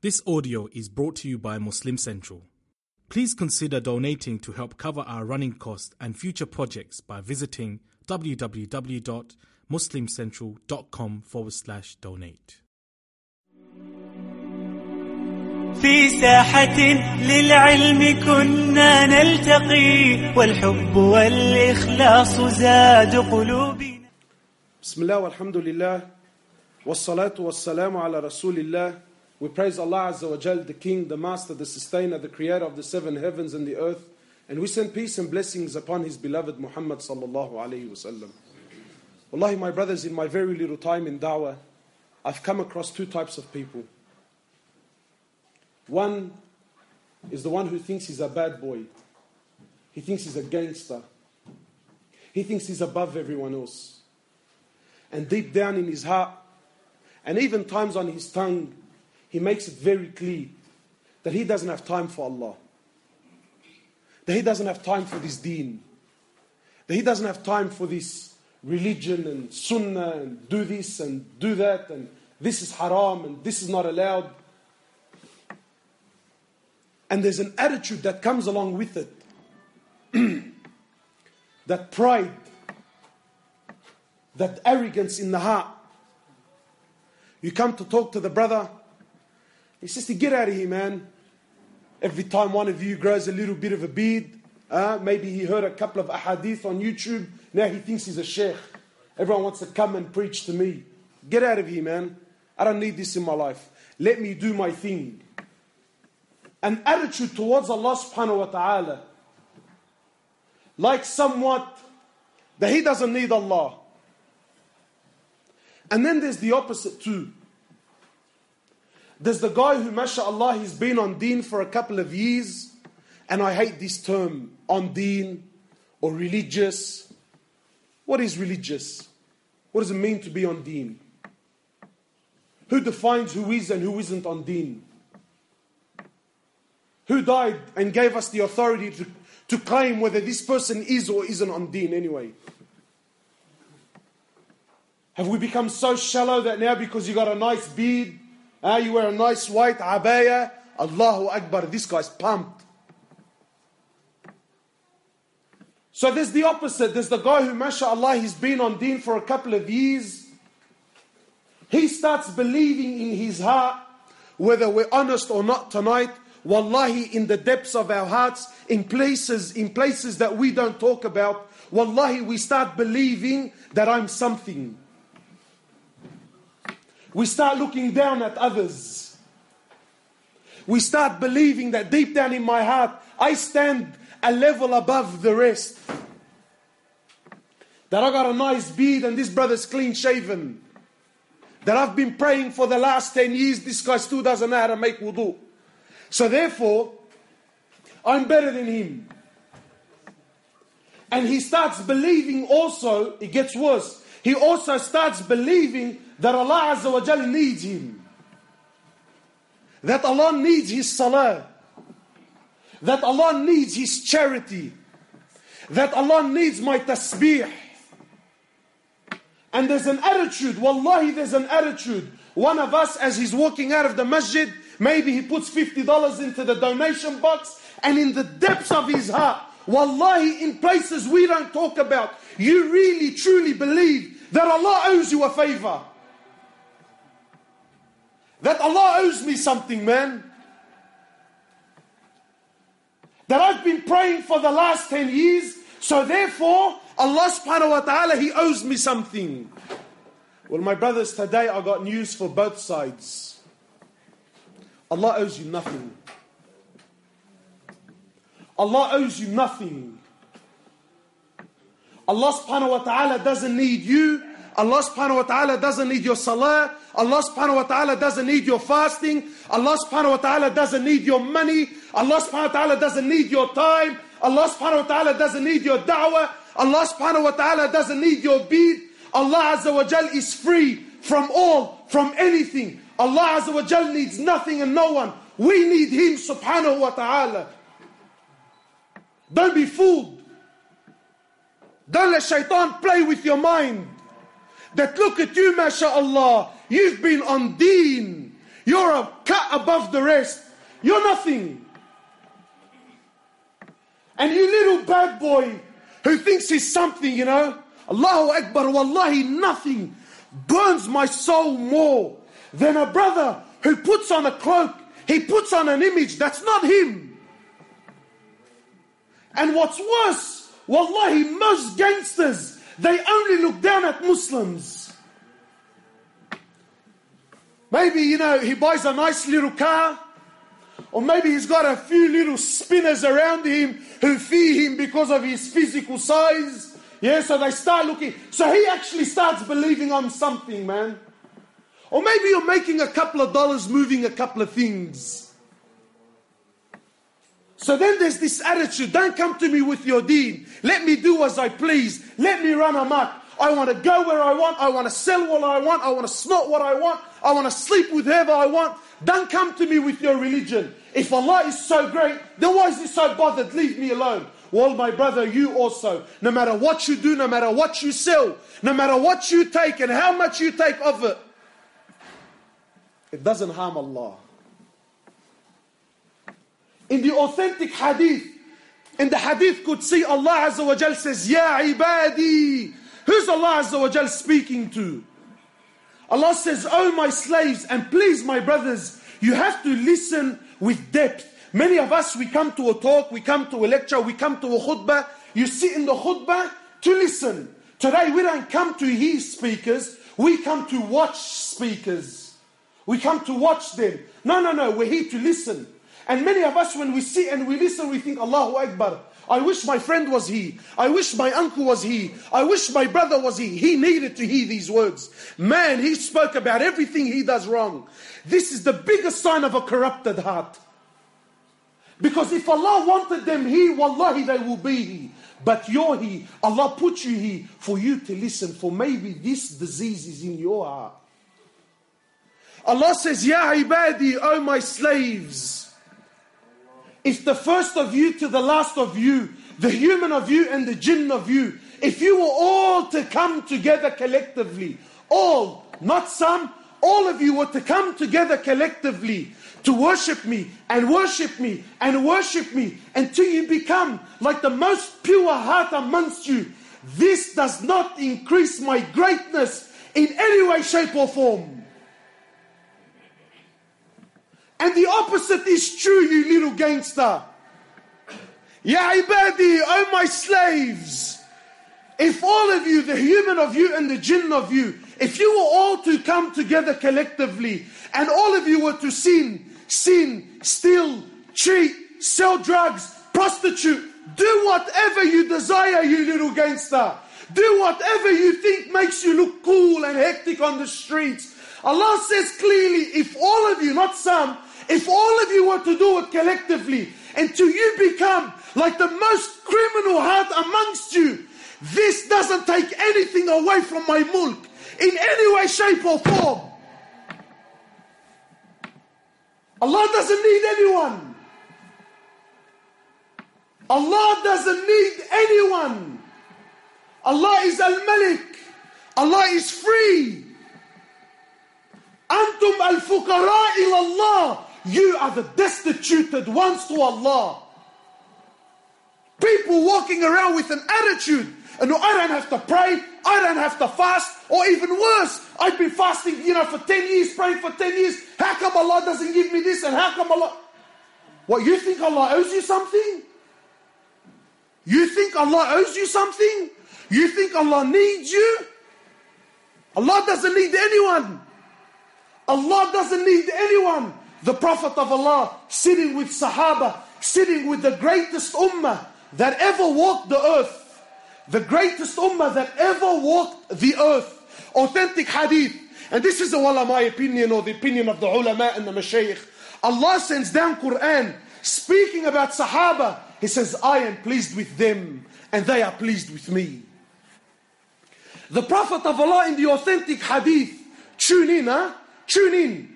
This audio is brought to you by Muslim Central. Please consider donating to help cover our running costs and future projects by visiting www.muslimcentral.com forward slash donate. في ساحة للعلم كنا نلتقي والحب والإخلاص زاد قلوبنا بسم الله والحمد لله والصلاة والسلام على رسول الله we praise Allah Azza wa Jal, the King, the Master, the Sustainer, the Creator of the seven heavens and the earth. And we send peace and blessings upon His beloved Muhammad sallallahu alayhi wasallam. Wallahi, my brothers, in my very little time in da'wah, I've come across two types of people. One is the one who thinks he's a bad boy. He thinks he's a gangster. He thinks he's above everyone else. And deep down in his heart, and even times on his tongue, he makes it very clear that he doesn't have time for Allah. That he doesn't have time for this deen. That he doesn't have time for this religion and sunnah and do this and do that and this is haram and this is not allowed. And there's an attitude that comes along with it. that pride, that arrogance in the heart. You come to talk to the brother, he says, to get out of here, man. Every time one of you grows a little bit of a beard, uh, maybe he heard a couple of ahadith on YouTube, now he thinks he's a sheikh. Everyone wants to come and preach to me. Get out of here, man. I don't need this in my life. Let me do my thing. An attitude towards Allah subhanahu wa ta'ala. Like somewhat that he doesn't need Allah. And then there's the opposite too. There's the guy who, mashallah, he's been on deen for a couple of years, and I hate this term, on deen or religious. What is religious? What does it mean to be on deen? Who defines who is and who isn't on deen? Who died and gave us the authority to, to claim whether this person is or isn't on deen anyway? Have we become so shallow that now because you got a nice beard, uh, you wear a nice white abaya, Allahu Akbar, this guy's pumped. So there's the opposite. There's the guy who, mashallah, he's been on deen for a couple of years. He starts believing in his heart, whether we're honest or not tonight, wallahi, in the depths of our hearts, in places, in places that we don't talk about, wallahi, we start believing that I'm something. We start looking down at others. We start believing that deep down in my heart, I stand a level above the rest. That I got a nice beard and this brother's clean shaven. That I've been praying for the last 10 years, this guy still doesn't know how to make wudu. So therefore, I'm better than him. And he starts believing also, it gets worse. He also starts believing that Allah Azza wa Jal needs him. That Allah needs his salah. That Allah needs his charity. That Allah needs my tasbih. And there's an attitude, wallahi, there's an attitude. One of us, as he's walking out of the masjid, maybe he puts $50 into the donation box, and in the depths of his heart, wallahi, in places we don't talk about, you really truly believe that Allah owes you a favor. That Allah owes me something, man. That I've been praying for the last 10 years, so therefore, Allah subhanahu wa ta'ala, He owes me something. Well, my brothers, today I got news for both sides. Allah owes you nothing. Allah owes you nothing. Allah subhanahu wa ta'ala doesn't need you. Allah subhanahu wa ta'ala doesn't need your salah. Allah subhanahu wa ta'ala doesn't need your fasting. Allah subhanahu wa ta'ala doesn't need your money. Allah subhanahu wa ta'ala doesn't need your time. Allah subhanahu wa ta'ala doesn't need your da'wah. Allah subhanahu wa ta'ala doesn't need your bead. Allah azza wa jal is free from all, from anything. Allah azza wa jal needs nothing and no one. We need Him subhanahu wa ta'ala. Don't be fooled. Don't let shaitan play with your mind. That look at you, mashallah. You've been on deen. You're a cut above the rest. You're nothing. And you little bad boy who thinks he's something, you know, Allahu Akbar, wallahi, nothing burns my soul more than a brother who puts on a cloak, he puts on an image that's not him. And what's worse, wallahi, most gangsters, they only look down at Muslims. Maybe, you know, he buys a nice little car, or maybe he's got a few little spinners around him who fear him because of his physical size. Yeah, so they start looking. So he actually starts believing I'm something, man. Or maybe you're making a couple of dollars moving a couple of things. So then there's this attitude don't come to me with your deen. Let me do as I please. Let me run amok. I want to go where I want. I want to sell what I want. I want to snort what I want. I want to sleep with whoever I want. Don't come to me with your religion. If Allah is so great, then why is He so bothered? Leave me alone. Well, my brother, you also, no matter what you do, no matter what you sell, no matter what you take and how much you take of it, it doesn't harm Allah. In the authentic hadith, in the hadith qudsi Allah Azza wa Jal says, Ya ibadi. Who's Allah Azza wa Jal speaking to? Allah says, Oh my slaves, and please my brothers, you have to listen with depth. Many of us, we come to a talk, we come to a lecture, we come to a khutbah. You sit in the khutbah to listen. Today, we don't come to hear speakers, we come to watch speakers. We come to watch them. No, no, no, we're here to listen. And many of us, when we see and we listen, we think, Allahu Akbar. I wish my friend was he. I wish my uncle was he. I wish my brother was he. He needed to hear these words. Man, he spoke about everything he does wrong. This is the biggest sign of a corrupted heart. Because if Allah wanted them he, wallahi, they will be here. But you're here. Allah put you here for you to listen, for maybe this disease is in your heart. Allah says, Ya ibadi, O my slaves. If the first of you to the last of you, the human of you and the jinn of you, if you were all to come together collectively, all, not some, all of you were to come together collectively to worship me and worship me and worship me until you become like the most pure heart amongst you. This does not increase my greatness in any way, shape, or form. And the opposite is true, you little gangster. Ya ibadi, oh my slaves. If all of you, the human of you and the jinn of you, if you were all to come together collectively and all of you were to sin, sin, steal, cheat, sell drugs, prostitute, do whatever you desire, you little gangster. Do whatever you think makes you look cool and hectic on the streets. Allah says clearly, if all of you, not some, if all of you were to do it collectively, until you become like the most criminal heart amongst you, this doesn't take anything away from my mulk in any way, shape, or form. Allah doesn't need anyone. Allah doesn't need anyone. Allah is Al Malik. Allah is free. Antum al fuqara Allah. You are the destituted ones to Allah. People walking around with an attitude. And no, I don't have to pray. I don't have to fast. Or even worse, I've been fasting, you know, for 10 years, praying for 10 years. How come Allah doesn't give me this? And how come Allah. What, you think Allah owes you something? You think Allah owes you something? You think Allah needs you? Allah doesn't need anyone. Allah doesn't need anyone. The Prophet of Allah sitting with Sahaba, sitting with the greatest ummah that ever walked the earth. The greatest ummah that ever walked the earth. Authentic hadith. And this is, the wallah, my opinion or the opinion of the ulama and the mashaykh. Allah sends down Quran speaking about Sahaba. He says, I am pleased with them and they are pleased with me. The Prophet of Allah in the authentic hadith, tune in, huh? Tune in.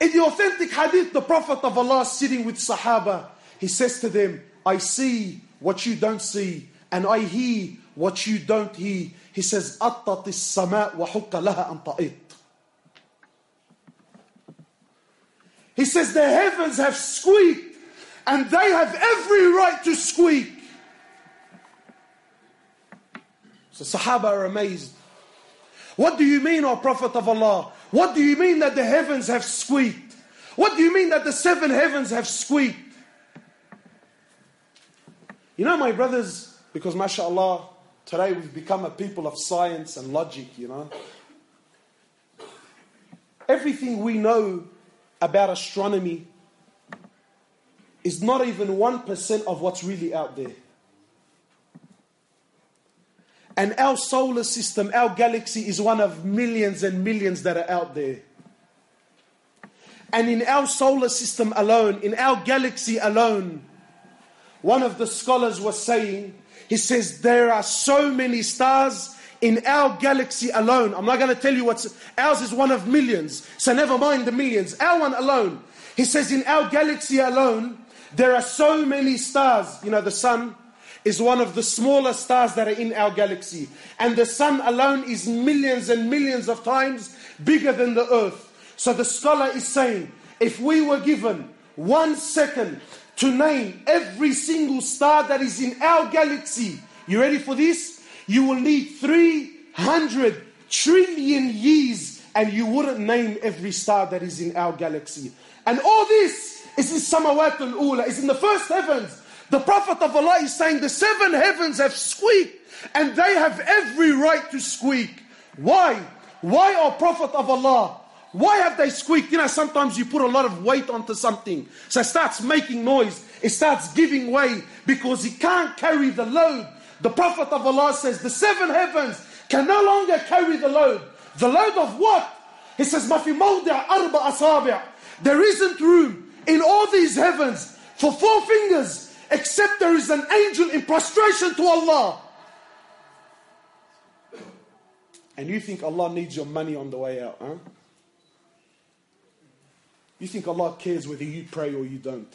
In the authentic hadith, the Prophet of Allah sitting with Sahaba, he says to them, I see what you don't see, and I hear what you don't hear. He says, أطت السماء وحق لها أن تأط. He says, The heavens have squeaked, and they have every right to squeak. So Sahaba are amazed. What do you mean, O Prophet of Allah? What do you mean that the heavens have squeaked? What do you mean that the seven heavens have squeaked? You know, my brothers, because mashallah, today we've become a people of science and logic, you know. Everything we know about astronomy is not even 1% of what's really out there. And our solar system, our galaxy, is one of millions and millions that are out there. And in our solar system alone, in our galaxy alone, one of the scholars was saying, he says, there are so many stars in our galaxy alone. I'm not going to tell you what's, ours is one of millions. So never mind the millions. Our one alone. He says, in our galaxy alone, there are so many stars. You know, the sun, is one of the smaller stars that are in our galaxy. And the sun alone is millions and millions of times bigger than the earth. So the scholar is saying, if we were given one second to name every single star that is in our galaxy, you ready for this? You will need 300 trillion years and you wouldn't name every star that is in our galaxy. And all this is in Samawat al-Ula, is in the first heavens. The Prophet of Allah is saying the seven heavens have squeaked and they have every right to squeak. Why? Why, O Prophet of Allah? Why have they squeaked? You know, sometimes you put a lot of weight onto something, so it starts making noise, it starts giving way because it can't carry the load. The Prophet of Allah says the seven heavens can no longer carry the load. The load of what? He says, arba There isn't room in all these heavens for four fingers except there is an angel in prostration to Allah. And you think Allah needs your money on the way out, huh? You think Allah cares whether you pray or you don't.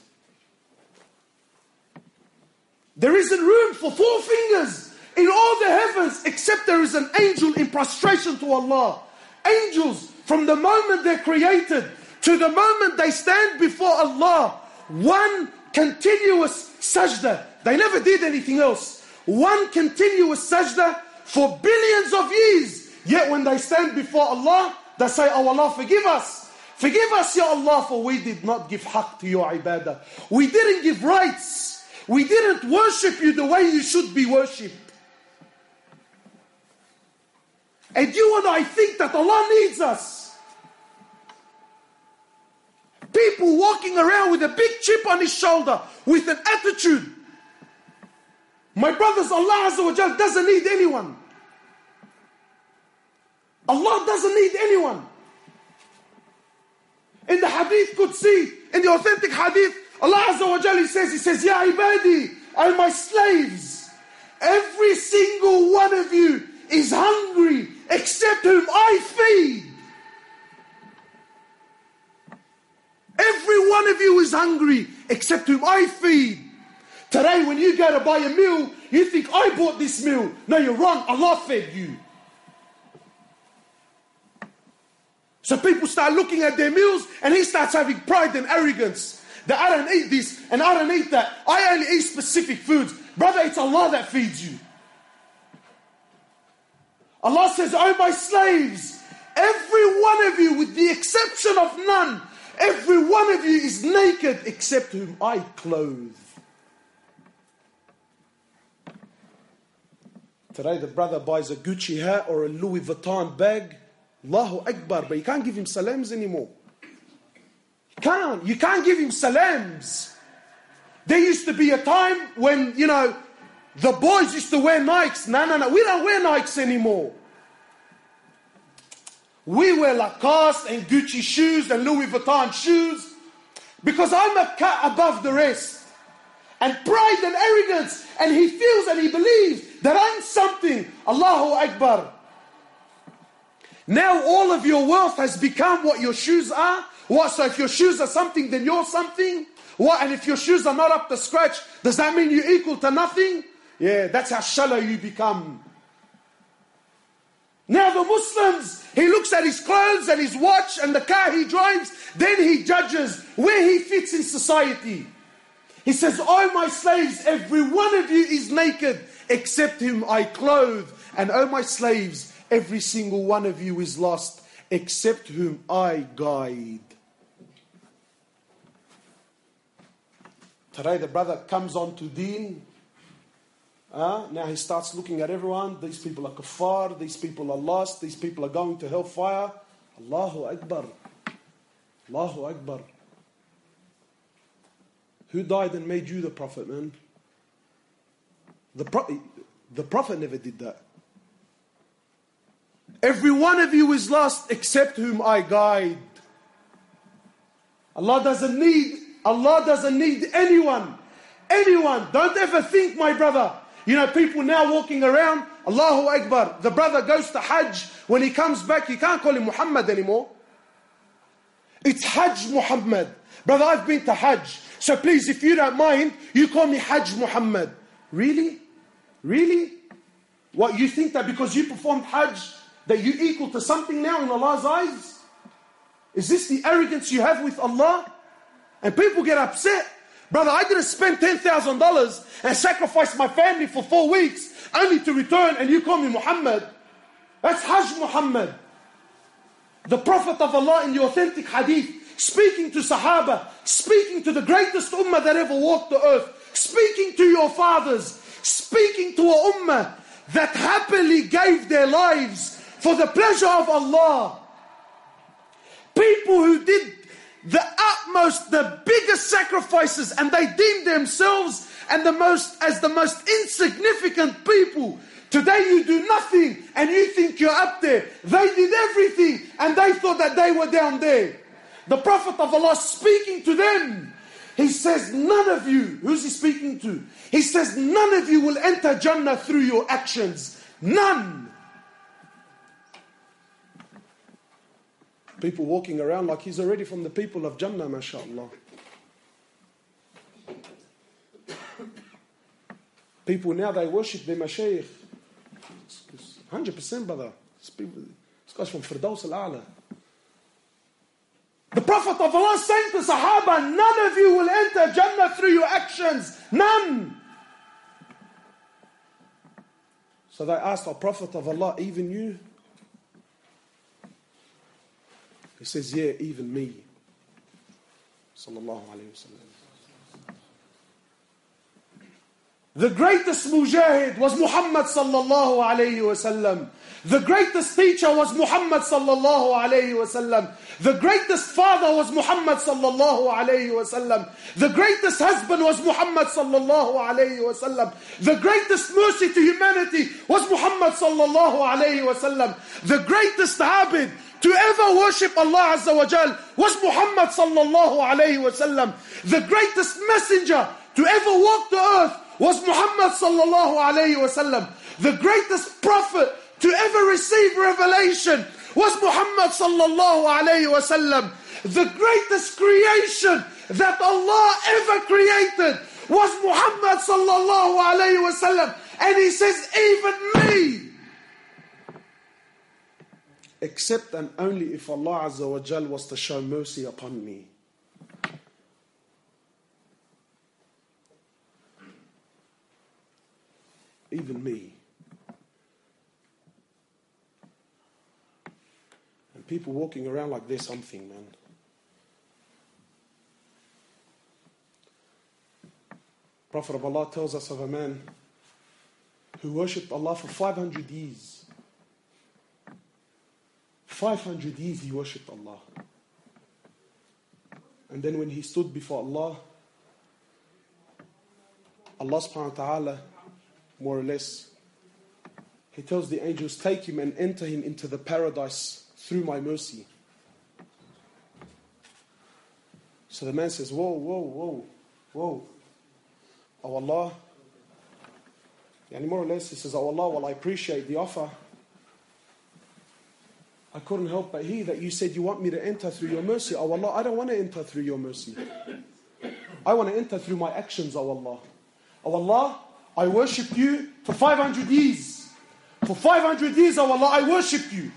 There isn't room for four fingers in all the heavens except there is an angel in prostration to Allah. Angels, from the moment they're created to the moment they stand before Allah, one continuous sajda. They never did anything else. One continuous sajda for billions of years. Yet when they stand before Allah, they say, Oh Allah, forgive us. Forgive us, Ya Allah, for we did not give haqq to your ibadah. We didn't give rights. We didn't worship you the way you should be worshipped. And you and I think that Allah needs us. People walking around with a big chip on his shoulder with an attitude. My brothers, Allah doesn't need anyone. Allah doesn't need anyone. In the hadith qudsi, in the authentic hadith, Allah Azza says, He says, Ya ibadi, and my slaves, every single one of you is hungry except whom I feed. Every one of you is hungry except whom I feed. Today, when you go to buy a meal, you think, I bought this meal. No, you're wrong. Allah fed you. So people start looking at their meals and he starts having pride and arrogance. That I don't eat this and I don't eat that. I only eat specific foods. Brother, it's Allah that feeds you. Allah says, Oh, my slaves, every one of you, with the exception of none, Every one of you is naked except whom I clothe. Today, the brother buys a Gucci hat or a Louis Vuitton bag. Allahu Akbar, but you can't give him salams anymore. You can't. You can't give him salams. There used to be a time when, you know, the boys used to wear Nikes. No, no, no. We don't wear Nikes anymore. We wear Lacoste and Gucci shoes and Louis Vuitton shoes because I'm a cat above the rest. And pride and arrogance, and he feels and he believes that I'm something. Allahu Akbar. Now all of your wealth has become what your shoes are. What? So if your shoes are something, then you're something. What? And if your shoes are not up to scratch, does that mean you're equal to nothing? Yeah, that's how shallow you become. Now the Muslims, he looks at his clothes and his watch and the car he drives, then he judges where he fits in society. He says, Oh my slaves, every one of you is naked, except him I clothe. And oh my slaves, every single one of you is lost, except whom I guide. Today the brother comes on to deen. Uh, now he starts looking at everyone. These people are kuffar. These people are lost. These people are going to hellfire. Allahu Akbar. Allahu Akbar. Who died and made you the prophet, man? The, pro- the prophet never did that. Every one of you is lost except whom I guide. Allah doesn't need Allah doesn't need anyone. Anyone. Don't ever think, my brother. You know, people now walking around, Allahu Akbar. The brother goes to Hajj. When he comes back, you can't call him Muhammad anymore. It's Hajj Muhammad. Brother, I've been to Hajj. So please, if you don't mind, you call me Hajj Muhammad. Really? Really? What, you think that because you performed Hajj, that you equal to something now in Allah's eyes? Is this the arrogance you have with Allah? And people get upset. Brother, I didn't spend $10,000 and sacrifice my family for four weeks only to return and you call me Muhammad. That's Hajj Muhammad. The Prophet of Allah in the authentic hadith, speaking to Sahaba, speaking to the greatest ummah that ever walked the earth, speaking to your fathers, speaking to a ummah that happily gave their lives for the pleasure of Allah. People who did the utmost, the biggest sacrifices, and they deemed themselves and the most as the most insignificant people. Today you do nothing and you think you're up there. They did everything and they thought that they were down there. The Prophet of Allah speaking to them. He says, None of you, who's he speaking to? He says, None of you will enter Jannah through your actions. None. People walking around like he's already from the people of Jannah, mashallah. People now they worship their mashaykh. 100% brother. This, this guy's from Firdaus al-A'la. The Prophet of Allah saying to Sahaba, none of you will enter Jannah through your actions. None. So they asked our Prophet of Allah, even you? He says, Yeah, even me. The greatest mujahid was Muhammad sallallahu alayhi wasallam. The greatest teacher was Muhammad sallallahu alayhi wasallam. The greatest father was Muhammad sallallahu alayhi wasallam. The greatest husband was Muhammad sallallahu alayhi wasallam. The greatest mercy to humanity was Muhammad sallallahu alayhi wasallam. The greatest abid to ever worship Allah Azza wa Jal was Muhammad sallallahu alayhi wasallam. The greatest messenger to ever walk the earth was Muhammad sallallahu alayhi wasallam. The greatest prophet to ever receive revelation was Muhammad sallallahu alayhi wasallam. The greatest creation that Allah ever created was Muhammad sallallahu alayhi wasallam. And he says, even me, except and only if Allah Azza wa Jal was to show mercy upon me. Even me. And people walking around like there's something, man. Prophet of Allah tells us of a man who worshipped Allah for 500 years. 500 years he worshipped Allah. And then when he stood before Allah, Allah subhanahu wa ta'ala, more or less, he tells the angels, take him and enter him into the paradise through my mercy. So the man says, Whoa, whoa, whoa, whoa. Oh Allah. And more or less, he says, Oh Allah, well, I appreciate the offer. I couldn't help but hear that you said you want me to enter through your mercy. Oh Allah, I don't want to enter through your mercy. I want to enter through my actions, oh Allah. Oh Allah, I worship you for 500 years. For 500 years, oh Allah, I worship you.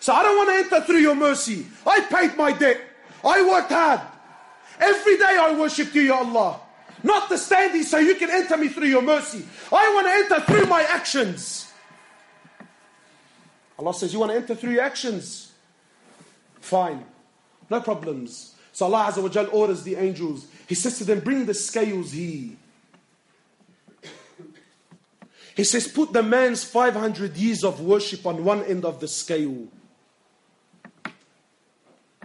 So I don't want to enter through your mercy. I paid my debt. I worked hard. Every day I worshipped you, Ya Allah. Not the standing so you can enter me through your mercy. I want to enter through my actions. Allah says, You want to enter through your actions? Fine. No problems. So Allah Azza wa Jal orders the angels. He says to them, Bring the scales here. He says, Put the man's 500 years of worship on one end of the scale.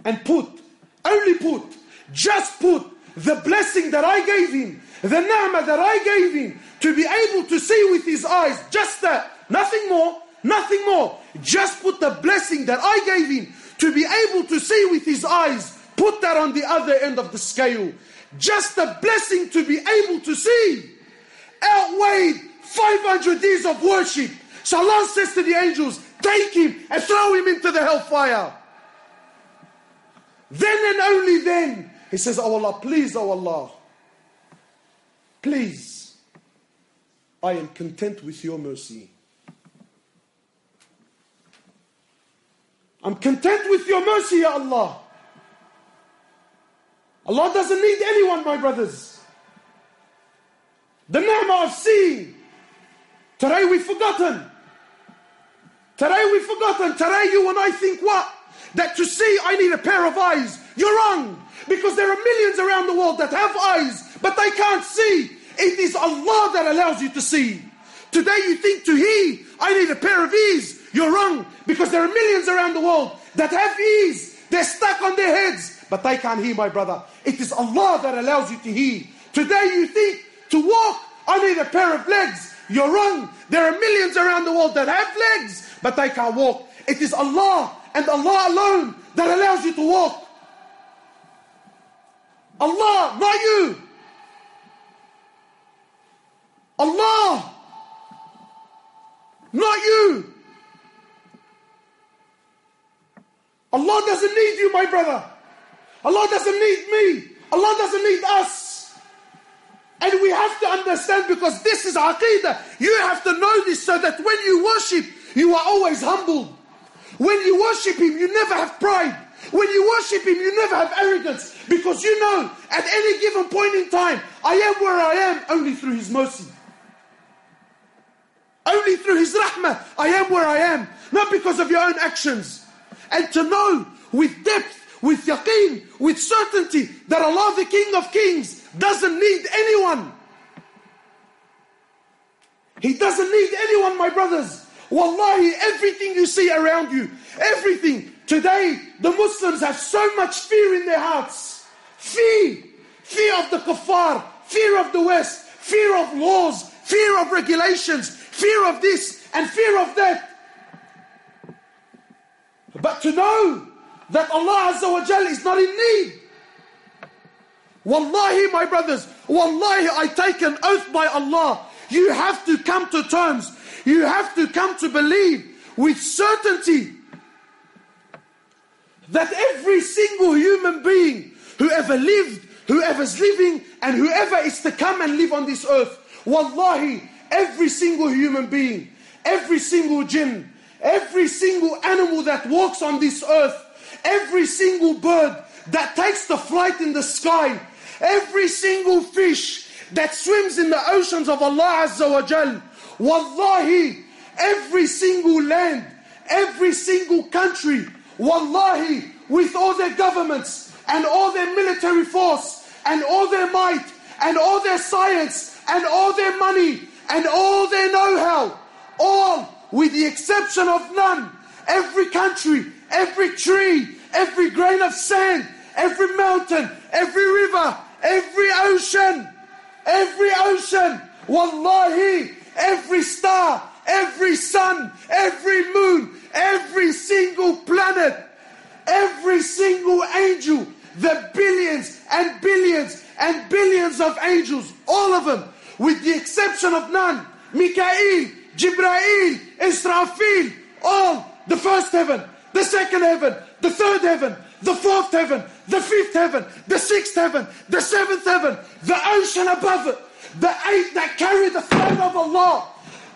And put, only put, just put the blessing that I gave him, the ni'mah that I gave him, to be able to see with his eyes, just that, nothing more, nothing more. Just put the blessing that I gave him to be able to see with his eyes, put that on the other end of the scale. Just the blessing to be able to see outweighed 500 years of worship. So Allah says to the angels, take him and throw him into the hellfire. Then and only then, he says, Oh Allah, please, oh Allah, please, I am content with your mercy. I'm content with your mercy, Ya Allah. Allah doesn't need anyone, my brothers. The ni'mah of seeing. Today we've forgotten. Today we've forgotten. Today you and I think what? That to see I need a pair of eyes. You're wrong. Because there are millions around the world that have eyes, but they can't see. It is Allah that allows you to see. Today you think to hear, I need a pair of ears. You're wrong. Because there are millions around the world that have ears. They're stuck on their heads, but they can't hear, my brother. It is Allah that allows you to hear. Today you think to walk, I need a pair of legs. You're wrong. There are millions around the world that have legs, but they can't walk. It is Allah and Allah alone that allows you to walk. Allah, not you. Allah, not you. Allah doesn't need you, my brother. Allah doesn't need me. Allah doesn't need us. And we have to understand because this is aqidah. You have to know this so that when you worship, you are always humble. When you worship Him, you never have pride. When you worship Him, you never have arrogance. Because you know, at any given point in time, I am where I am only through His mercy. Only through His rahmah, I am where I am. Not because of your own actions. And to know with depth, with yaqeen, with certainty that Allah, the King of Kings, doesn't need anyone. He doesn't need anyone, my brothers. Wallahi, everything you see around you, everything. Today, the Muslims have so much fear in their hearts. Fear. Fear of the kuffar, fear of the West, fear of laws, fear of regulations, fear of this and fear of that. But to know that Allah Azza wa Jal is not in need. Wallahi, my brothers, Wallahi, I take an oath by Allah. You have to come to terms. You have to come to believe with certainty that every single human being who ever lived whoever's living and whoever is to come and live on this earth. Wallahi, every single human being, every single jinn, every single animal that walks on this earth, every single bird that takes the flight in the sky, every single fish that swims in the oceans of Allah Azza wa Jal, Wallahi, every single land, every single country, Wallahi, with all their governments, and all their military force and all their might and all their science and all their money and all their know-how, all with the exception of none, every country, every tree, every grain of sand, every mountain, every river, every ocean, every ocean, wallahi, every star, every sun, every moon, every single planet, every single angel, the billions and billions and billions of angels, all of them, with the exception of none, Mikael, Jibrail, Israfil, all, the first heaven, the second heaven, the third heaven, the fourth heaven, the fifth heaven, the sixth heaven, the seventh heaven, the ocean above it, the eight that carry the throne of Allah,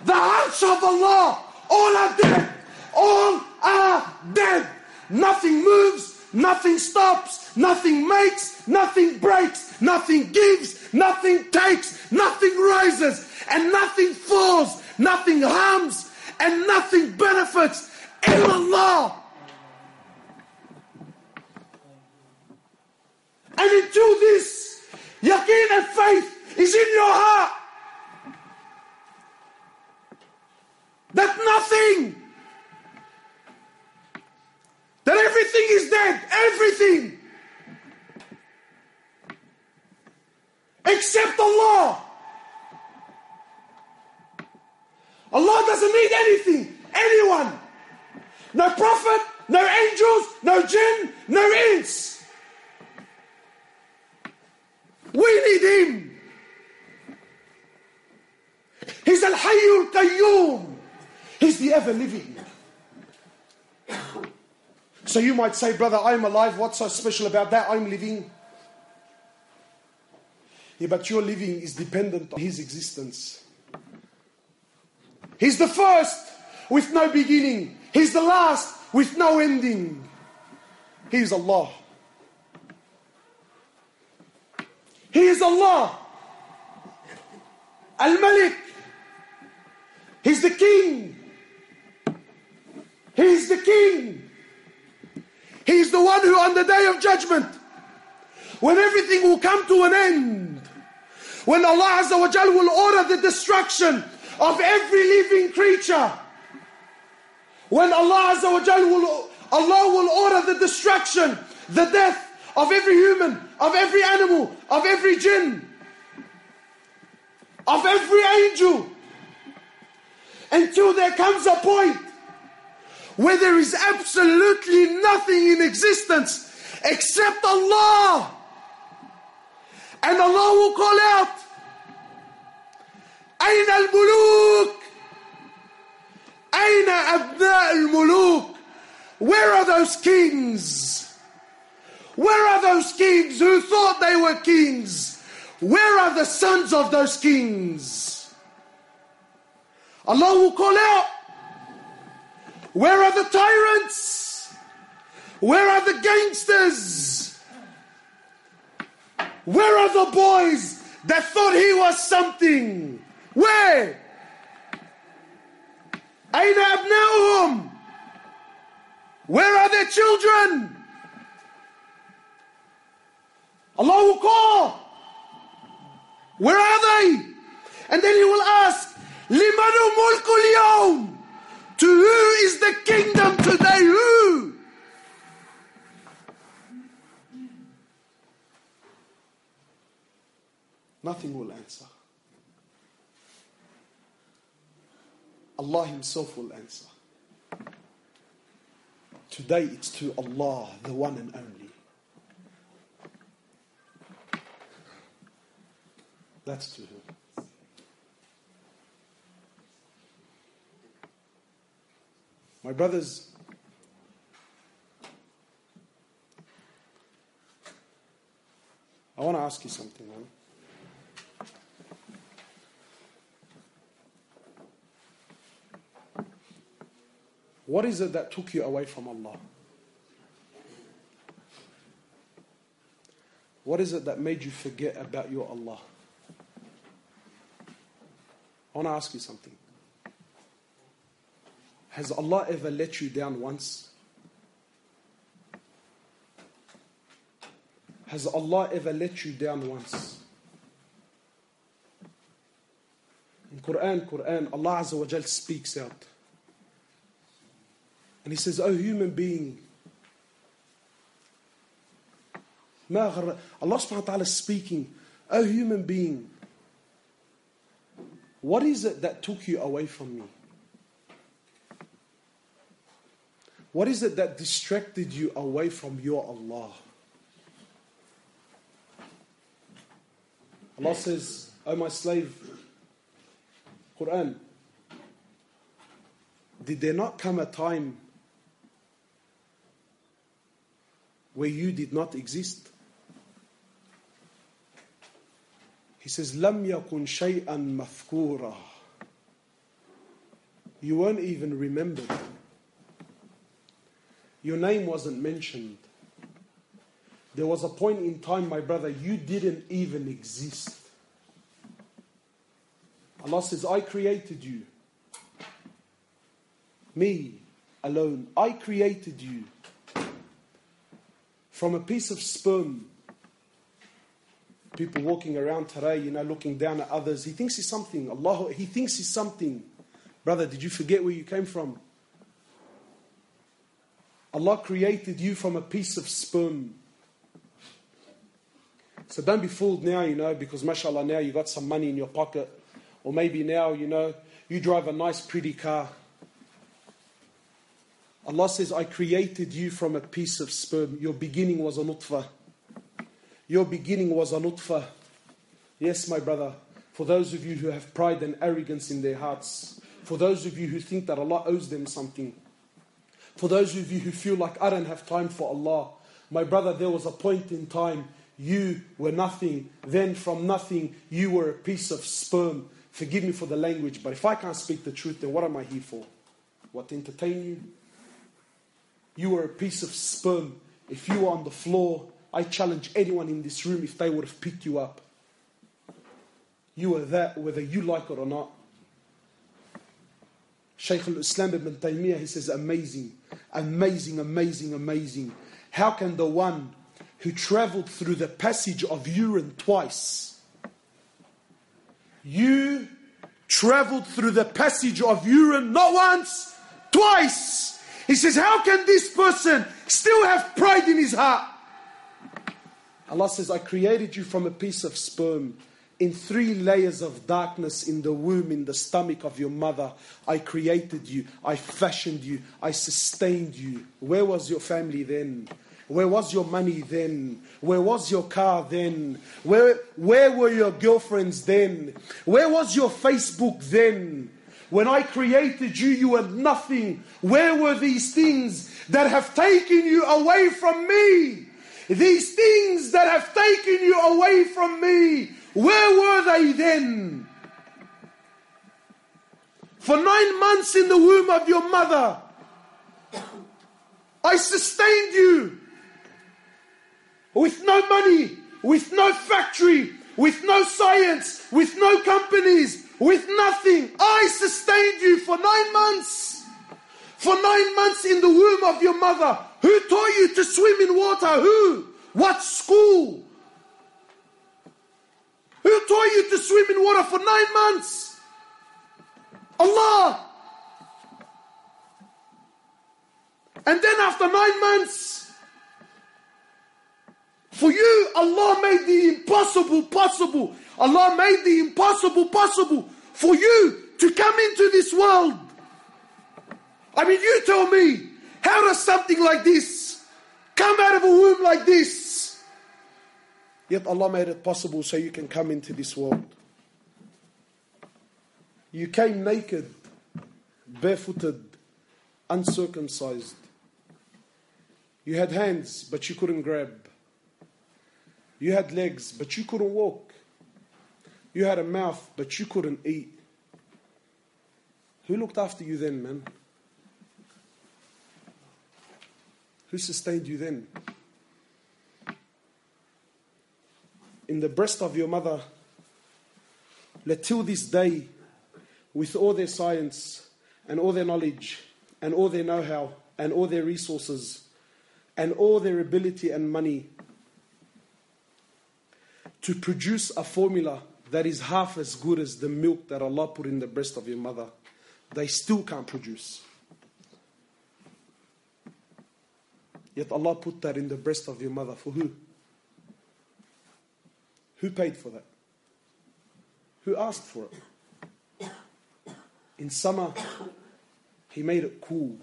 the arsh of Allah, All are dead. All are dead. Nothing moves, nothing stops, nothing makes, nothing breaks, nothing gives, nothing takes, nothing rises, and nothing falls, nothing harms, and nothing benefits. Illallah. And until this yaqeen and faith is in your heart, that nothing, that everything is dead, everything, except Allah. Allah doesn't need anything, anyone. No prophet, no angels, no jinn, no ins. We need him. He's Al Hayyul Qayyum. He's the ever living. So you might say, brother, I'm alive. What's so special about that? I'm living. Yeah, but your living is dependent on his existence. He's the first with no beginning. He's the last with no ending. He's Allah. He is Allah. Al Malik. He's the king. He's the king. He's the one who, on the day of judgment, when everything will come to an end, when Allah Azza wa Jal will order the destruction of every living creature, when Allah Azza wa will, Allah will order the destruction, the death of every human, of every animal, of every jinn, of every angel, until there comes a point where there is absolutely nothing in existence except Allah. And Allah will call out, أين الملوك? أين أبناء الملوك? Where are those kings? Where are those kings who thought they were kings? Where are the sons of those kings? Allah will call out. Where are the tyrants? Where are the gangsters? Where are the boys that thought he was something? Where? أين أبناؤهم? Where are their children? Allah will call. Where are they? And then He will ask, لِمَنُ مُلْكُ الْيَوْمِ To who is the kingdom today? Who? Nothing will answer. Allah Himself will answer. Today it's to Allah, the one and only. That's to Him. My brothers, I want to ask you something. What is it that took you away from Allah? What is it that made you forget about your Allah? I want to ask you something. Has Allah ever let you down once? Has Allah ever let you down once? In Quran, Quran, Allah Azza wa speaks out. And he says, Oh, human being. Allah subhanahu wa ta'ala is speaking, Oh, human being. What is it that took you away from me? What is it that distracted you away from your Allah? Allah says, O oh my slave, Quran, did there not come a time where you did not exist. He says, "Lam يكن Shay'an Madhkura." You weren't even remembered. Your name wasn't mentioned. There was a point in time, my brother, you didn't even exist. Allah says, I created you. Me alone. I created you from a piece of sperm. People walking around today, you know, looking down at others. He thinks he's something. Allah, he thinks he's something. Brother, did you forget where you came from? Allah created you from a piece of sperm. So don't be fooled now, you know, because mashallah now you got some money in your pocket. Or maybe now, you know, you drive a nice, pretty car. Allah says, I created you from a piece of sperm. Your beginning was a nutfah. Your beginning was a nutfah. Yes, my brother, for those of you who have pride and arrogance in their hearts, for those of you who think that Allah owes them something, for those of you who feel like I don't have time for Allah, my brother, there was a point in time you were nothing. Then from nothing, you were a piece of sperm. Forgive me for the language, but if I can't speak the truth, then what am I here for? What, to entertain you? You were a piece of sperm. If you were on the floor, I challenge anyone in this room if they would have picked you up. You were that whether you like it or not. Shaykh al-Islam ibn Taymiyyah, he says, amazing, amazing, amazing, amazing. How can the one who traveled through the passage of urine twice, you traveled through the passage of urine not once, twice. He says, How can this person still have pride in his heart? Allah says, I created you from a piece of sperm in three layers of darkness in the womb, in the stomach of your mother. I created you, I fashioned you, I sustained you. Where was your family then? Where was your money then? Where was your car then? Where, where were your girlfriends then? Where was your Facebook then? When I created you, you were nothing. Where were these things that have taken you away from me? These things that have taken you away from me, where were they then? For nine months in the womb of your mother, I sustained you with no money, with no factory, with no science, with no companies, with nothing. I sustained you for nine months. For nine months in the womb of your mother. Who taught you to swim in water? Who? What school? Who taught you to swim in water for nine months? Allah. And then after nine months, for you, Allah made the impossible possible. Allah made the impossible possible for you to come into this world. I mean, you tell me, how does something like this come out of a womb like this? Yet Allah made it possible so you can come into this world. You came naked, barefooted, uncircumcised. You had hands, but you couldn't grab. You had legs, but you couldn't walk. You had a mouth, but you couldn't eat. Who looked after you then, man? Who sustained you then? In the breast of your mother, let till this day, with all their science and all their knowledge and all their know how and all their resources and all their ability and money, to produce a formula that is half as good as the milk that Allah put in the breast of your mother, they still can't produce. Yet Allah put that in the breast of your mother. For who? Who paid for that? Who asked for it? In summer, He made it cool.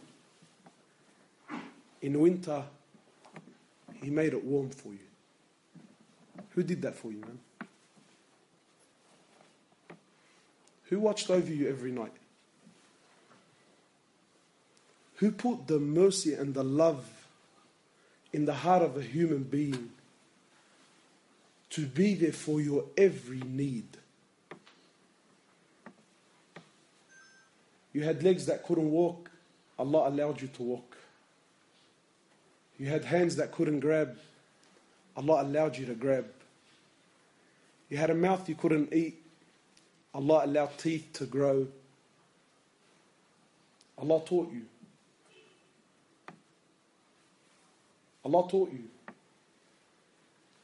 In winter, He made it warm for you. Who did that for you, man? Who watched over you every night? Who put the mercy and the love in the heart of a human being to be there for your every need? You had legs that couldn't walk, Allah allowed you to walk. You had hands that couldn't grab, Allah allowed you to grab. You had a mouth you couldn't eat, Allah allowed teeth to grow. Allah taught you. Allah taught you.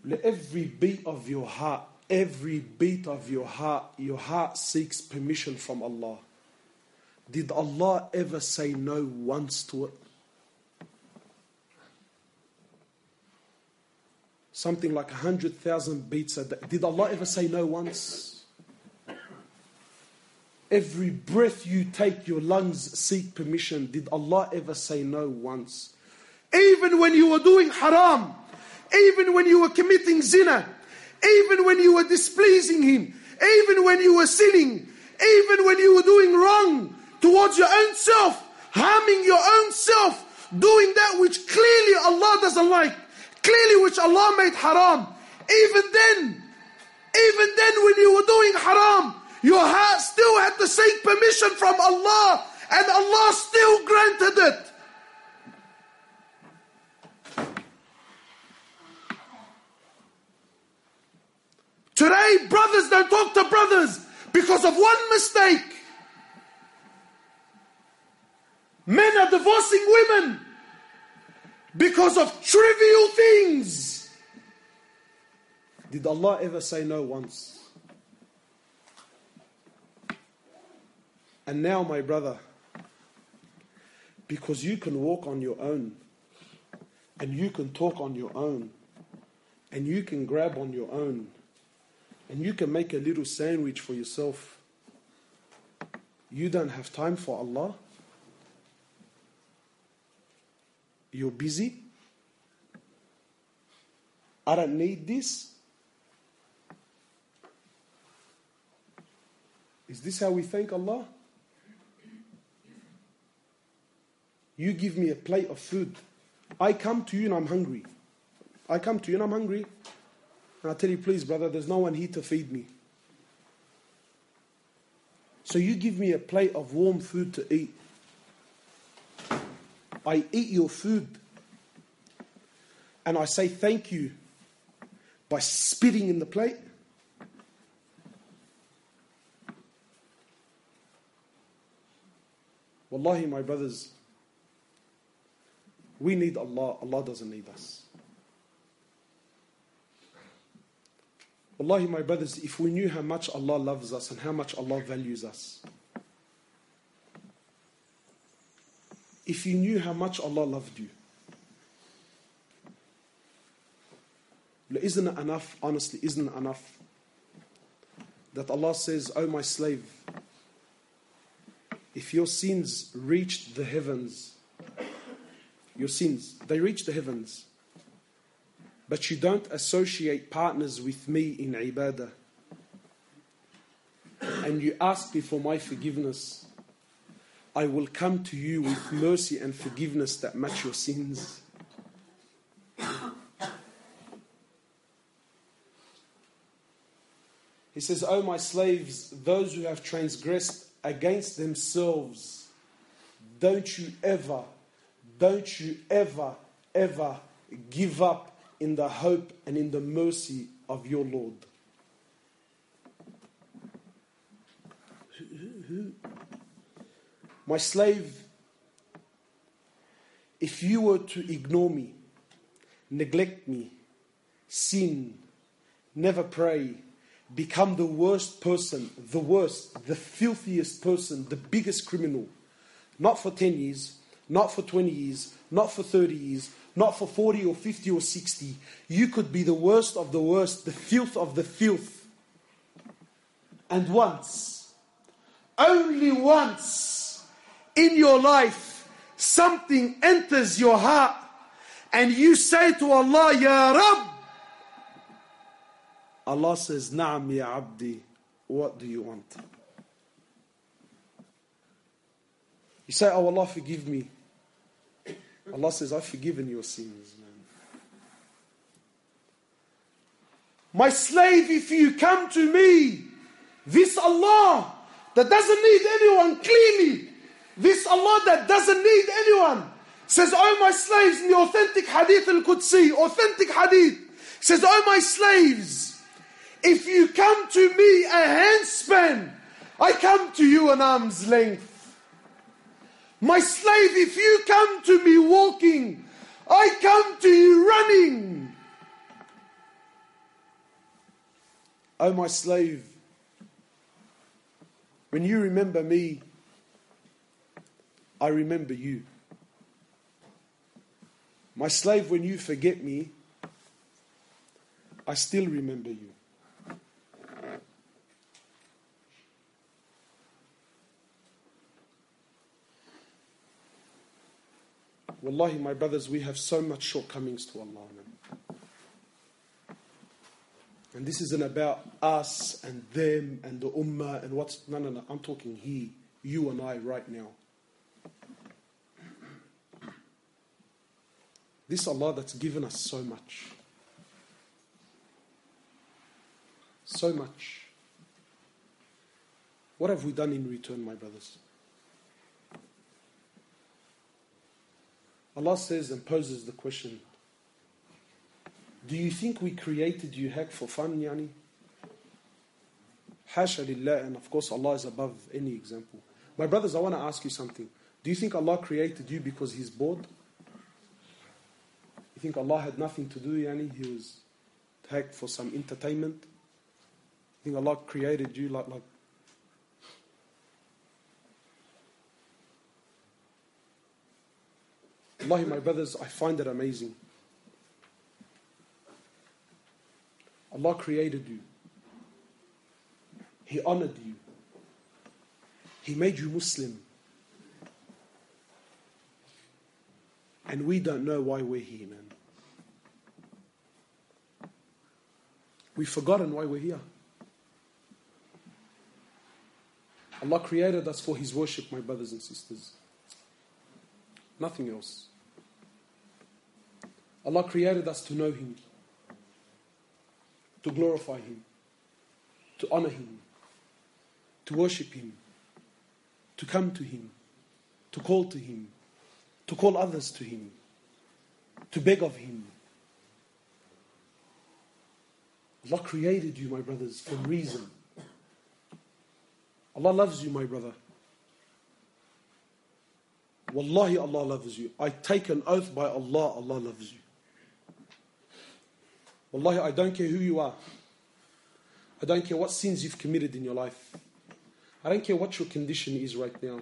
Let every beat of your heart, every beat of your heart, your heart seeks permission from Allah. Did Allah ever say no once to it? Something like a hundred thousand beats a day. Did Allah ever say no once? Every breath you take, your lungs seek permission. Did Allah ever say no once? Even when you were doing haram, even when you were committing zina, even when you were displeasing Him, even when you were sinning, even when you were doing wrong towards your own self, harming your own self, doing that which clearly Allah doesn't like, clearly which Allah made haram. Even then, even then when you were doing haram, your heart still had to seek permission from Allah and Allah still granted it. Today, brothers don't talk to brothers because of one mistake. Men are divorcing women because of trivial things. Did Allah ever say no once? And now, my brother, because you can walk on your own, and you can talk on your own, and you can grab on your own, and you can make a little sandwich for yourself, you don't have time for Allah. You're busy. I don't need this. Is this how we thank Allah? You give me a plate of food. I come to you and I'm hungry. I come to you and I'm hungry. And I tell you, please, brother, there's no one here to feed me. So you give me a plate of warm food to eat. I eat your food. And I say thank you by spitting in the plate. Wallahi, my brothers, we need Allah, Allah doesn't need us. Wallahi, my brothers, if we knew how much Allah loves us and how much Allah values us, if you knew how much Allah loved you, isn't it enough, honestly, isn't it enough that Allah says, Oh, my slave, if your sins reached the heavens, your sins, they reach the heavens, but you don't associate partners with me in ibadah, and you ask me for my forgiveness, I will come to you with mercy and forgiveness that match your sins. He says, O my slaves, those who have transgressed against themselves, don't you ever, don't you ever, ever give up in the hope and in the mercy of your Lord. My slave, if you were to ignore me, neglect me, sin, never pray, become the worst person, the worst, the filthiest person, the biggest criminal, not for 10 years, not for 20 years, not for 30 years, not for 40 or 50 or 60. You could be the worst of the worst, the filth of the filth. And once, only once in your life, something enters your heart and you say to Allah, Ya Rabb, Allah says, Naam ya abdi, what do you want? You say, Oh Allah, forgive me. Allah says, I've forgiven your sins, man. My slave, if you come to me, this Allah that doesn't need anyone clearly, This Allah that doesn't need anyone says, Oh my slaves, in the authentic hadith al Qudsi, authentic hadith, says, Oh my slaves, if you come to me a handspan, I come to you an arm's length. My slave, if you come to me walking, I come to you running. Oh, my slave, when you remember me, I remember you. My slave, when you forget me, I still remember you. Wallahi, my brothers, we have so much shortcomings to Allah. And this isn't about us and them and the ummah and what's. No, no, no. I'm talking He, you and I right now. This Allah that's given us so much. So much. What have we done in return, my brothers? Allah says and poses the question Do you think we created you heck for fun, Yani? Hasha lillah, and of course Allah is above any example. My brothers, I want to ask you something. Do you think Allah created you because He's bored? You think Allah had nothing to do, Yani? He was heck for some entertainment? You think Allah created you like, like Wallahi, my brothers, I find it amazing. Allah created you. He honored you. He made you Muslim. And we don't know why we're here, man. We've forgotten why we're here. Allah created us for His worship, my brothers and sisters. Nothing else. Allah created us to know Him, to glorify Him, to honor Him, to worship Him, to come to Him, to call to Him, to call others to Him, to beg of Him. Allah created you, my brothers, for reason. Allah loves you, my brother. Wallahi, Allah loves you. I take an oath by Allah, Allah loves you. Wallahi, I don't care who you are. I don't care what sins you've committed in your life. I don't care what your condition is right now.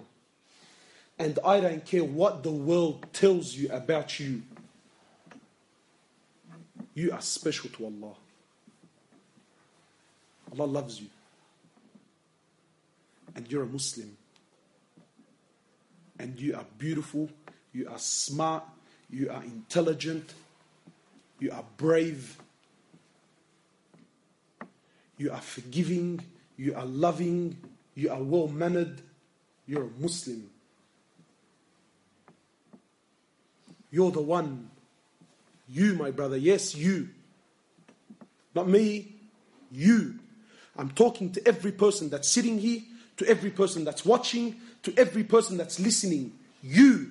And I don't care what the world tells you about you. You are special to Allah. Allah loves you. And you're a Muslim. And you are beautiful. You are smart. You are intelligent. You are brave. You are forgiving. You are loving. You are well mannered. You're a Muslim. You're the one. You, my brother. Yes, you. Not me. You. I'm talking to every person that's sitting here, to every person that's watching, to every person that's listening. You.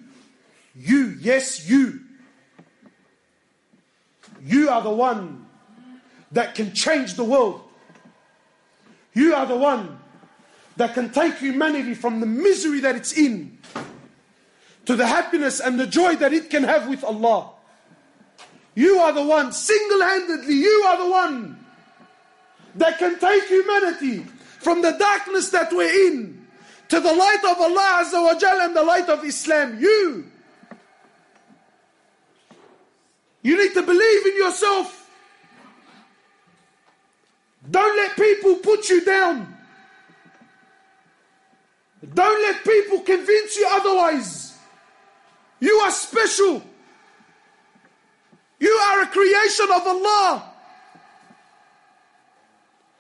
You. Yes, you. You are the one that can change the world. You are the one that can take humanity from the misery that it's in to the happiness and the joy that it can have with Allah. You are the one, single handedly, you are the one that can take humanity from the darkness that we're in to the light of Allah Azza wa Jal and the light of Islam. You. You need to believe in yourself. Don't let people put you down. Don't let people convince you otherwise. You are special. You are a creation of Allah.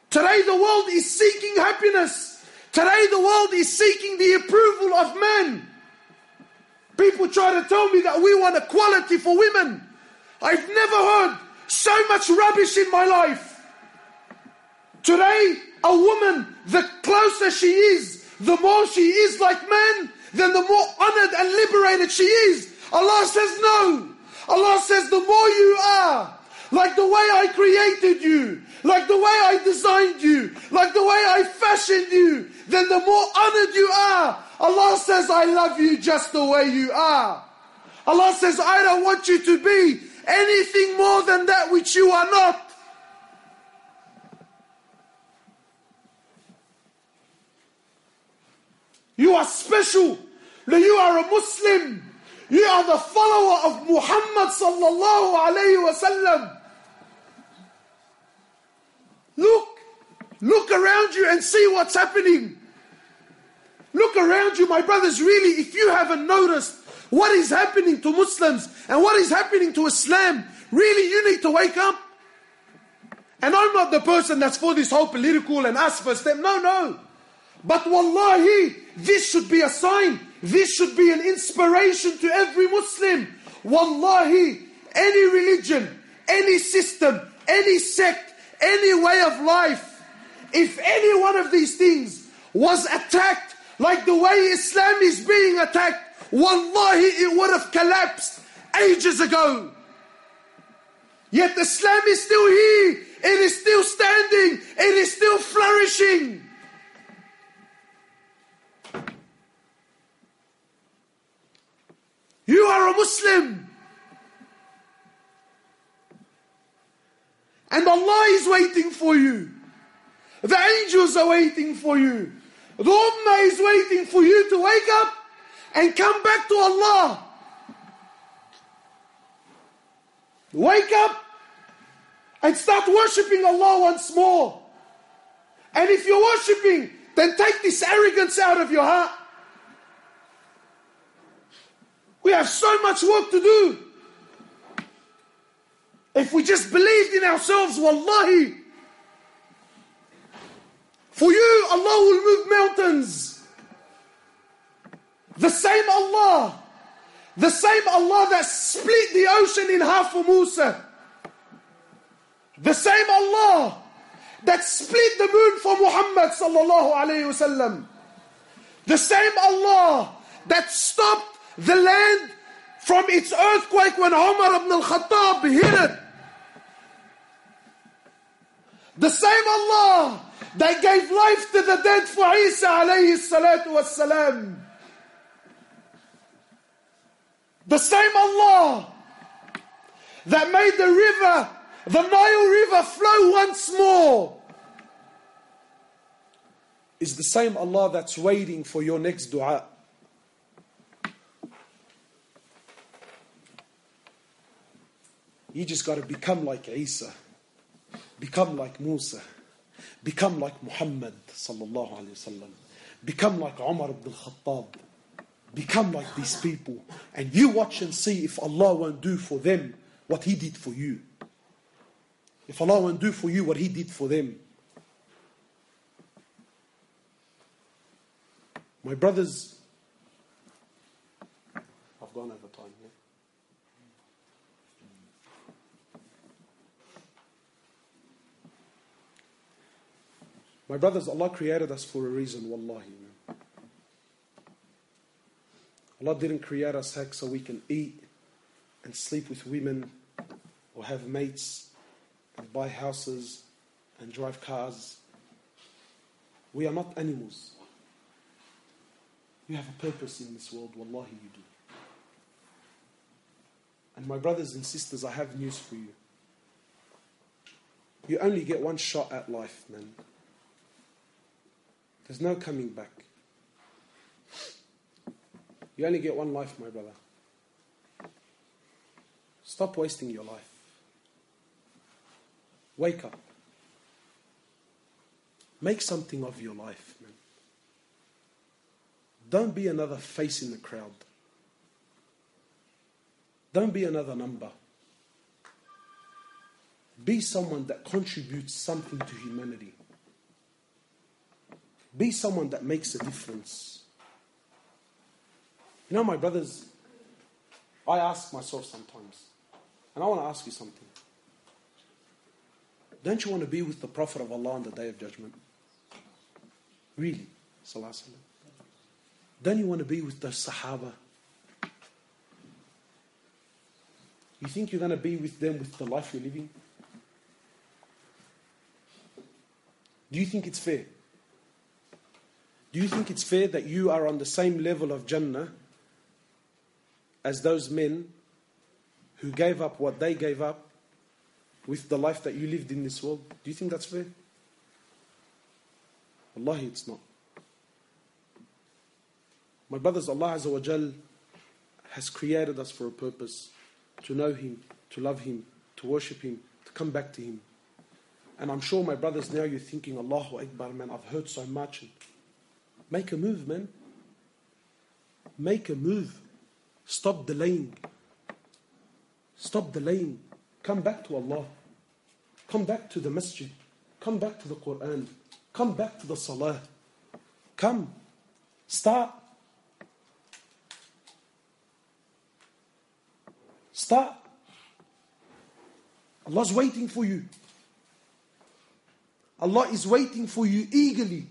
Today the world is seeking happiness. Today the world is seeking the approval of men. People try to tell me that we want equality for women. I've never heard so much rubbish in my life. Today, a woman, the closer she is, the more she is like men, then the more honored and liberated she is. Allah says no. Allah says the more you are like the way I created you, like the way I designed you, like the way I fashioned you, then the more honored you are. Allah says, I love you just the way you are. Allah says, I don't want you to be anything more than that which you are not. You are special. You are a Muslim. You are the follower of Muhammad sallallahu alayhi wasallam. Look, look around you and see what's happening. Look around you, my brothers, really, if you haven't noticed what is happening to Muslims and what is happening to Islam, really you need to wake up. And I'm not the person that's for this whole political and us first step. No, no. But wallahi, this should be a sign. This should be an inspiration to every Muslim. Wallahi, any religion, any system, any sect, any way of life, if any one of these things was attacked like the way Islam is being attacked, wallahi, it would have collapsed ages ago. Yet Islam is still here. It is still standing. It is still flourishing. You are a Muslim. And Allah is waiting for you. The angels are waiting for you. The Ummah is waiting for you to wake up and come back to Allah. Wake up and start worshipping Allah once more. And if you're worshipping, then take this arrogance out of your heart. We have so much work to do. If we just believed in ourselves, wallahi, for you, Allah will move mountains. The same Allah, the same Allah that split the ocean in half for Musa, the same Allah that split the moon for Muhammad sallallahu alayhi wasallam, the same Allah that stopped the land from its earthquake when Omar ibn al-Khattab hit it. The same Allah that gave life to the dead for Isa alayhi salatu wassalam. The same Allah that made the river, the Nile River flow once more is the same Allah that's waiting for your next dua. You just got to become like Isa, become like Musa, become like Muhammad sallallahu alaihi wasallam, become like Umar ibn al-Khattab, become like these people, and you watch and see if Allah won't do for them what He did for you. If Allah won't do for you what He did for them. My brothers, I've gone over time. Yeah? My brothers, Allah created us for a reason, wallahi. Man. Allah didn't create us heck so we can eat and sleep with women or have mates and buy houses and drive cars. We are not animals. You have a purpose in this world, wallahi, you do. And my brothers and sisters, I have news for you. You only get one shot at life, man. There's no coming back. You only get one life, my brother. Stop wasting your life. Wake up. Make something of your life, man. Don't be another face in the crowd. Don't be another number. Be someone that contributes something to humanity. Be someone that makes a difference. You know, my brothers, I ask myself sometimes, and I want to ask you something. Don't you want to be with the Prophet of Allah on the day of judgment? Really? Sallallahu Don't you want to be with the Sahaba? You think you're going to be with them with the life you're living? Do you think it's fair? Do you think it's fair that you are on the same level of Jannah as those men who gave up what they gave up with the life that you lived in this world? Do you think that's fair? Allah, it's not. My brothers, Allah Azza has created us for a purpose to know Him, to love Him, to worship Him, to come back to Him. And I'm sure, my brothers, now you're thinking, Allahu Akbar, man, I've heard so much. Make a move, man. Make a move. Stop delaying. Stop delaying. Come back to Allah. Come back to the masjid. Come back to the Quran. Come back to the salah. Come. Start. Start. Allah's waiting for you. Allah is waiting for you eagerly.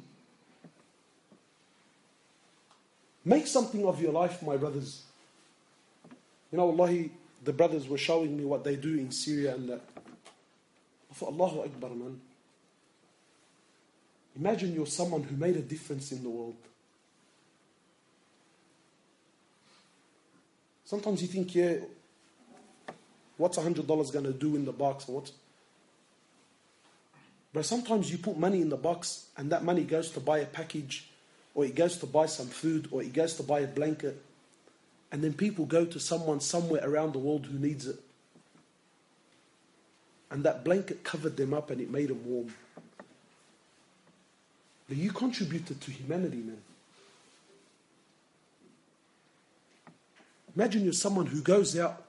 Make something of your life, my brothers. You know, Wallahi, the brothers were showing me what they do in Syria and that. I thought, Allahu Akbar, man. Imagine you're someone who made a difference in the world. Sometimes you think, yeah, what's a hundred dollars gonna do in the box? Or What? But sometimes you put money in the box and that money goes to buy a package or he goes to buy some food or he goes to buy a blanket. And then people go to someone somewhere around the world who needs it. And that blanket covered them up and it made them warm. But you contributed to humanity, man. Imagine you're someone who goes out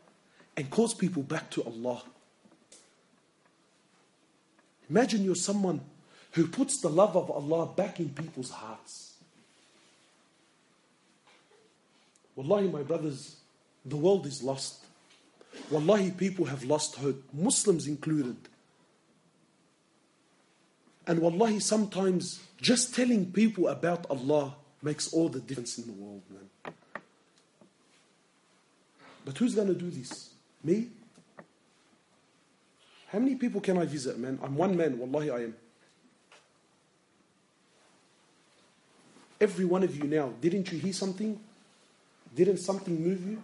and calls people back to Allah. Imagine you're someone who puts the love of Allah back in people's hearts. Wallahi, my brothers, the world is lost. Wallahi, people have lost hope, Muslims included. And wallahi, sometimes just telling people about Allah makes all the difference in the world, man. But who's going to do this? Me? How many people can I visit, man? I'm one man, wallahi I am. Every one of you now, didn't you hear something? Didn't something move you?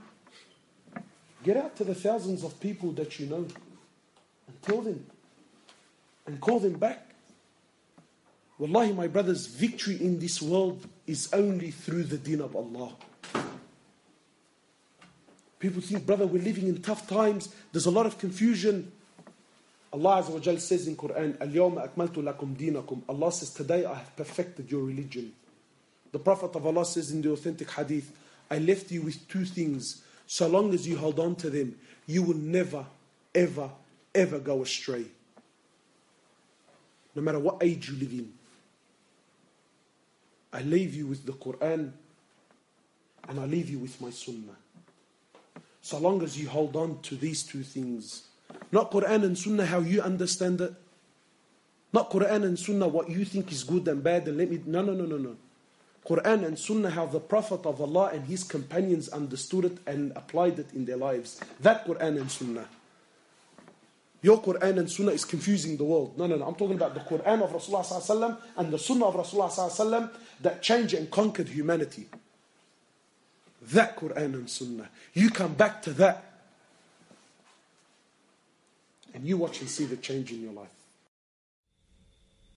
Get out to the thousands of people that you know and tell them and call them back. Wallahi, my brothers, victory in this world is only through the deen of Allah. People think, brother, we're living in tough times. There's a lot of confusion. Allah Azza wa says in Quran, Al-Yawma lakum. Allah says, today I have perfected your religion. The Prophet of Allah says in the authentic hadith, I left you with two things. So long as you hold on to them, you will never, ever, ever go astray. No matter what age you live in. I leave you with the Quran and I leave you with my Sunnah. So long as you hold on to these two things, not Quran and Sunnah how you understand it. Not Quran and Sunnah what you think is good and bad and let me. No, no, no, no, no. Quran and Sunnah how the Prophet of Allah and his companions understood it and applied it in their lives. That Quran and Sunnah. Your Quran and Sunnah is confusing the world. No, no, no. I'm talking about the Quran of Rasulullah and the Sunnah of Rasulullah that changed and conquered humanity. That Quran and Sunnah. You come back to that and you watch and see the change in your life.